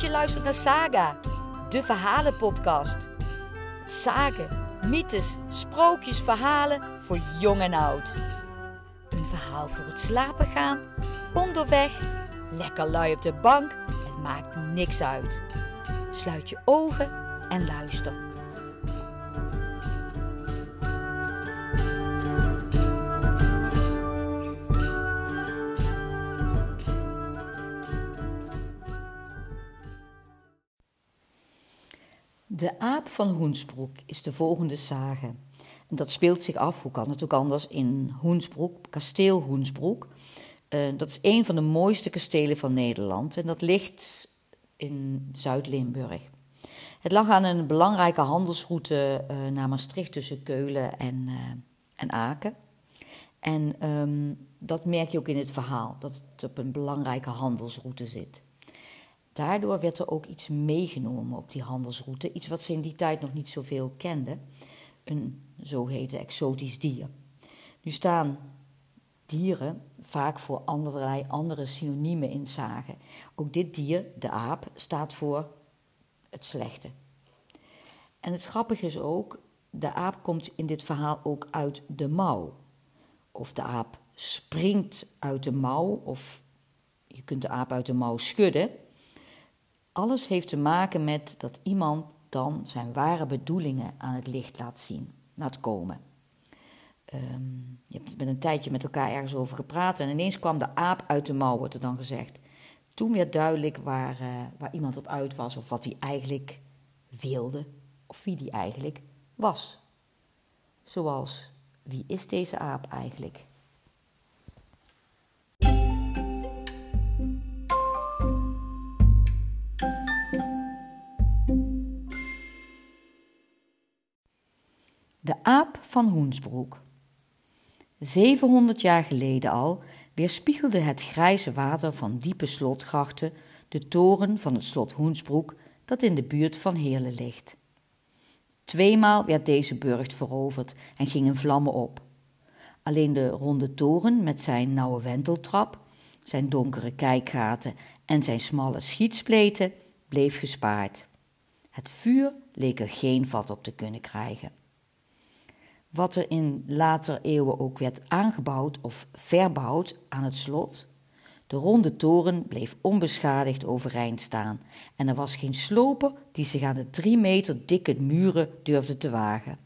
Je luistert naar Saga, de verhalenpodcast. Sagen, mythes, sprookjes, verhalen voor jong en oud. Een verhaal voor het slapen gaan, onderweg, lekker lui op de bank, het maakt niks uit. Sluit je ogen en luister. De aap van Hoensbroek is de volgende sage. En dat speelt zich af, hoe kan het ook anders, in Hoensbroek, kasteel Hoensbroek. Uh, dat is een van de mooiste kastelen van Nederland en dat ligt in Zuid-Limburg. Het lag aan een belangrijke handelsroute uh, naar Maastricht tussen Keulen en, uh, en Aken. En um, dat merk je ook in het verhaal, dat het op een belangrijke handelsroute zit. Daardoor werd er ook iets meegenomen op die handelsroute, iets wat ze in die tijd nog niet zoveel kenden, een zogeheten exotisch dier. Nu staan dieren vaak voor allerlei andere synoniemen in zagen. Ook dit dier, de aap, staat voor het slechte. En het grappige is ook, de aap komt in dit verhaal ook uit de mouw. Of de aap springt uit de mouw, of je kunt de aap uit de mouw schudden. Alles heeft te maken met dat iemand dan zijn ware bedoelingen aan het licht laat zien, laat komen. Um, je hebt met een tijdje met elkaar ergens over gepraat en ineens kwam de aap uit de mouw, wordt er dan gezegd. Toen werd duidelijk waar, uh, waar iemand op uit was of wat hij eigenlijk wilde of wie die eigenlijk was. Zoals, wie is deze aap eigenlijk? De aap van Hoensbroek. 700 jaar geleden al weerspiegelde het grijze water van diepe slotgrachten de toren van het slot Hoensbroek dat in de buurt van Heerlen ligt. Tweemaal werd deze burcht veroverd en gingen vlammen op. Alleen de ronde toren met zijn nauwe wenteltrap, zijn donkere kijkgaten en zijn smalle schietspleten bleef gespaard. Het vuur leek er geen vat op te kunnen krijgen wat er in later eeuwen ook werd aangebouwd of verbouwd aan het slot. De ronde toren bleef onbeschadigd overeind staan en er was geen sloper die zich aan de drie meter dikke muren durfde te wagen.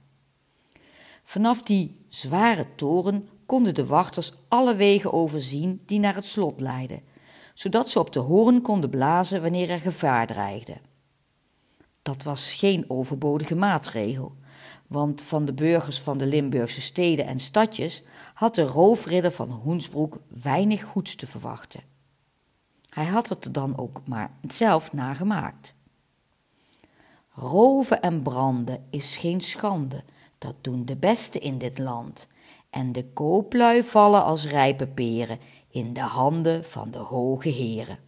Vanaf die zware toren konden de wachters alle wegen overzien die naar het slot leidden, zodat ze op de hoorn konden blazen wanneer er gevaar dreigde. Dat was geen overbodige maatregel want van de burgers van de Limburgse steden en stadjes had de roofridder van Hoensbroek weinig goeds te verwachten. Hij had het dan ook maar zelf nagemaakt. Roven en branden is geen schande, dat doen de beste in dit land. En de kooplui vallen als rijpe peren in de handen van de hoge heren.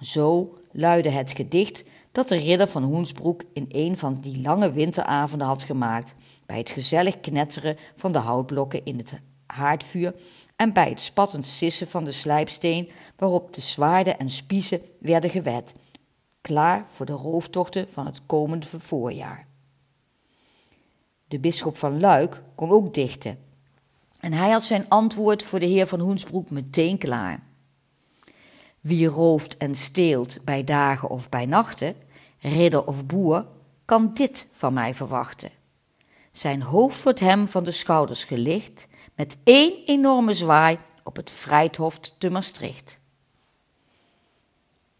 Zo luidde het gedicht dat de ridder van Hoensbroek in een van die lange winteravonden had gemaakt, bij het gezellig knetteren van de houtblokken in het haardvuur en bij het spattend sissen van de slijpsteen waarop de zwaarden en spiezen werden gewet, klaar voor de rooftochten van het komende voorjaar. De bisschop van Luik kon ook dichten, en hij had zijn antwoord voor de heer van Hoensbroek meteen klaar. Wie rooft en steelt bij dagen of bij nachten, ridder of boer, kan dit van mij verwachten. Zijn hoofd wordt hem van de schouders gelicht, met één enorme zwaai op het Vrijthof te Maastricht.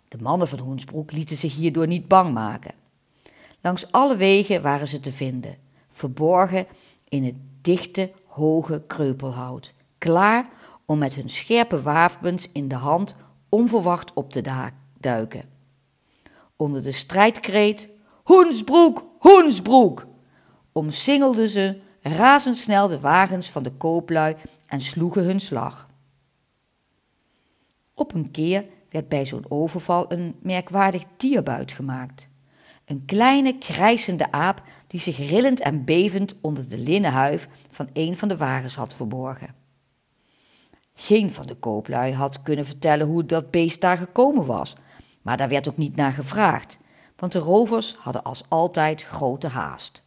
De mannen van Hoensbroek lieten zich hierdoor niet bang maken. Langs alle wegen waren ze te vinden, verborgen in het dichte, hoge kreupelhout, klaar om met hun scherpe wapens in de hand onverwacht op te duiken. Onder de strijdkreet Hoensbroek, Hoensbroek omsingelden ze razendsnel de wagens van de kooplui en sloegen hun slag. Op een keer werd bij zo'n overval een merkwaardig dierbuit gemaakt. Een kleine krijsende aap die zich rillend en bevend onder de linnen huif van een van de wagens had verborgen. Geen van de kooplui had kunnen vertellen hoe dat beest daar gekomen was, Maar daar werd ook niet naar gevraagd, want de rovers hadden als altijd grote haast.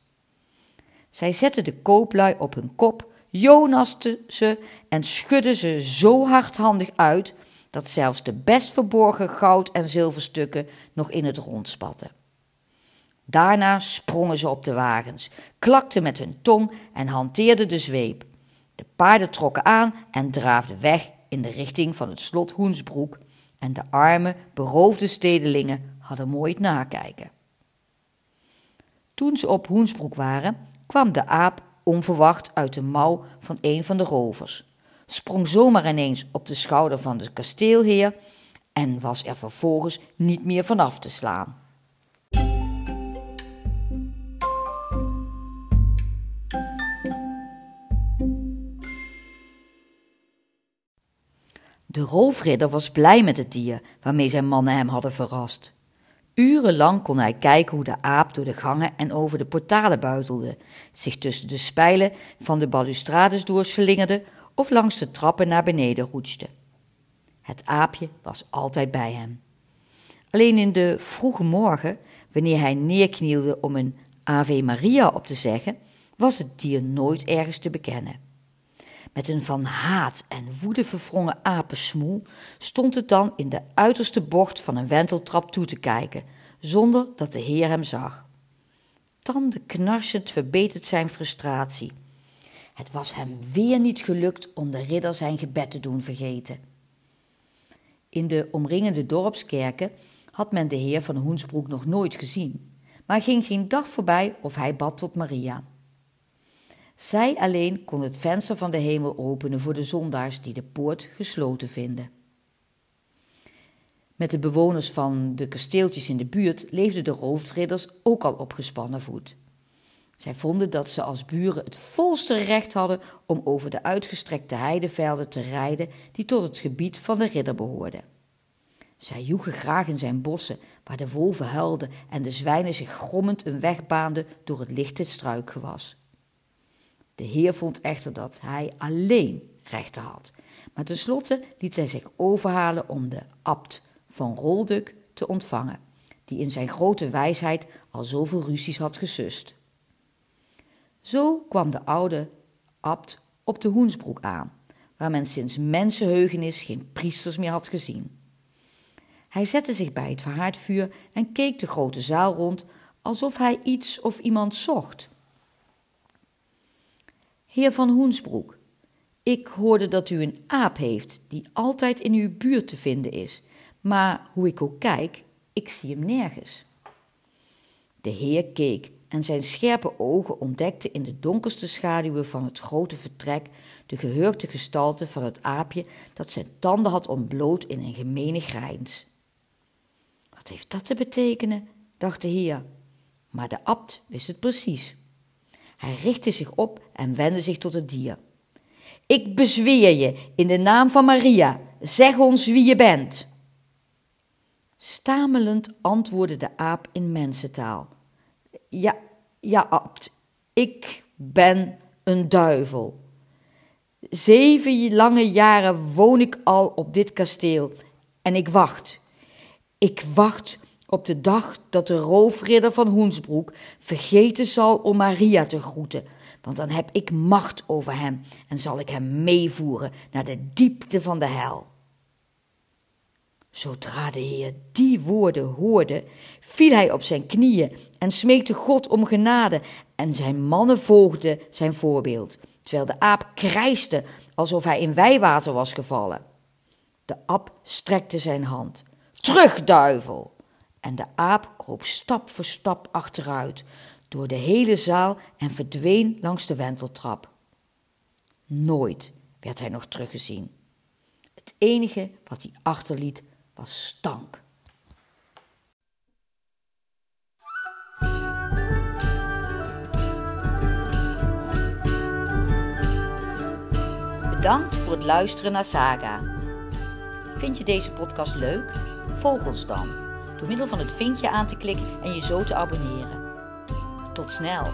Zij zetten de kooplui op hun kop, jonasten ze en schudden ze zo hardhandig uit dat zelfs de best verborgen goud- en zilverstukken nog in het rond spatten. Daarna sprongen ze op de wagens, klakten met hun tong en hanteerden de zweep. De paarden trokken aan en draafden weg in de richting van het slot Hoensbroek en de arme, beroofde stedelingen hadden mooi het nakijken. Toen ze op Hoensbroek waren, kwam de aap onverwacht uit de mouw van een van de rovers, sprong zomaar ineens op de schouder van de kasteelheer en was er vervolgens niet meer vanaf te slaan. Roofridder was blij met het dier waarmee zijn mannen hem hadden verrast. Urenlang kon hij kijken hoe de aap door de gangen en over de portalen buitelde, zich tussen de spijlen van de balustrades doorslingerde of langs de trappen naar beneden roetste. Het aapje was altijd bij hem. Alleen in de vroege morgen, wanneer hij neerknielde om een Ave Maria op te zeggen, was het dier nooit ergens te bekennen. Met een van haat en woede verwrongen apensmoel stond het dan in de uiterste bocht van een wenteltrap toe te kijken, zonder dat de heer hem zag. Tanden knarsend verbeet het zijn frustratie. Het was hem weer niet gelukt om de ridder zijn gebed te doen vergeten. In de omringende dorpskerken had men de heer van Hoensbroek nog nooit gezien, maar ging geen dag voorbij of hij bad tot Maria. Zij alleen kon het venster van de hemel openen voor de zondaars die de poort gesloten vinden. Met de bewoners van de kasteeltjes in de buurt leefden de roofridders ook al op gespannen voet. Zij vonden dat ze als buren het volste recht hadden om over de uitgestrekte heidevelden te rijden die tot het gebied van de ridder behoorden. Zij joegen graag in zijn bossen, waar de wolven huilden en de zwijnen zich grommend een weg baanden door het lichte struikgewas. De heer vond echter dat hij alleen rechten had, maar tenslotte liet hij zich overhalen om de abt van Rolduk te ontvangen, die in zijn grote wijsheid al zoveel ruzies had gesust. Zo kwam de oude abt op de Hoensbroek aan, waar men sinds mensenheugenis geen priesters meer had gezien. Hij zette zich bij het verhaardvuur en keek de grote zaal rond, alsof hij iets of iemand zocht. Heer van Hoensbroek, ik hoorde dat u een aap heeft die altijd in uw buurt te vinden is, maar hoe ik ook kijk, ik zie hem nergens. De heer keek en zijn scherpe ogen ontdekten in de donkerste schaduwen van het grote vertrek de gehurkte gestalte van het aapje dat zijn tanden had ontbloot in een gemene grijns. Wat heeft dat te betekenen? dacht de heer, maar de abt wist het precies. Hij richtte zich op en wendde zich tot het dier. Ik bezweer je in de naam van Maria, zeg ons wie je bent. Stamelend antwoordde de aap in mensentaal. Ja, ja, abt, ik ben een duivel. Zeven lange jaren woon ik al op dit kasteel en ik wacht. Ik wacht op de dag dat de roofridder van Hoensbroek vergeten zal om Maria te groeten, want dan heb ik macht over hem en zal ik hem meevoeren naar de diepte van de hel. Zodra de Heer die woorden hoorde, viel hij op zijn knieën en smeekte God om genade, en zijn mannen volgden zijn voorbeeld, terwijl de aap krijste alsof hij in wijwater was gevallen. De aap strekte zijn hand. Terug, duivel! En de aap kroop stap voor stap achteruit, door de hele zaal en verdween langs de wenteltrap. Nooit werd hij nog teruggezien. Het enige wat hij achterliet was stank. Bedankt voor het luisteren naar Saga. Vind je deze podcast leuk? Volg ons dan door middel van het vinkje aan te klikken en je zo te abonneren. Tot snel!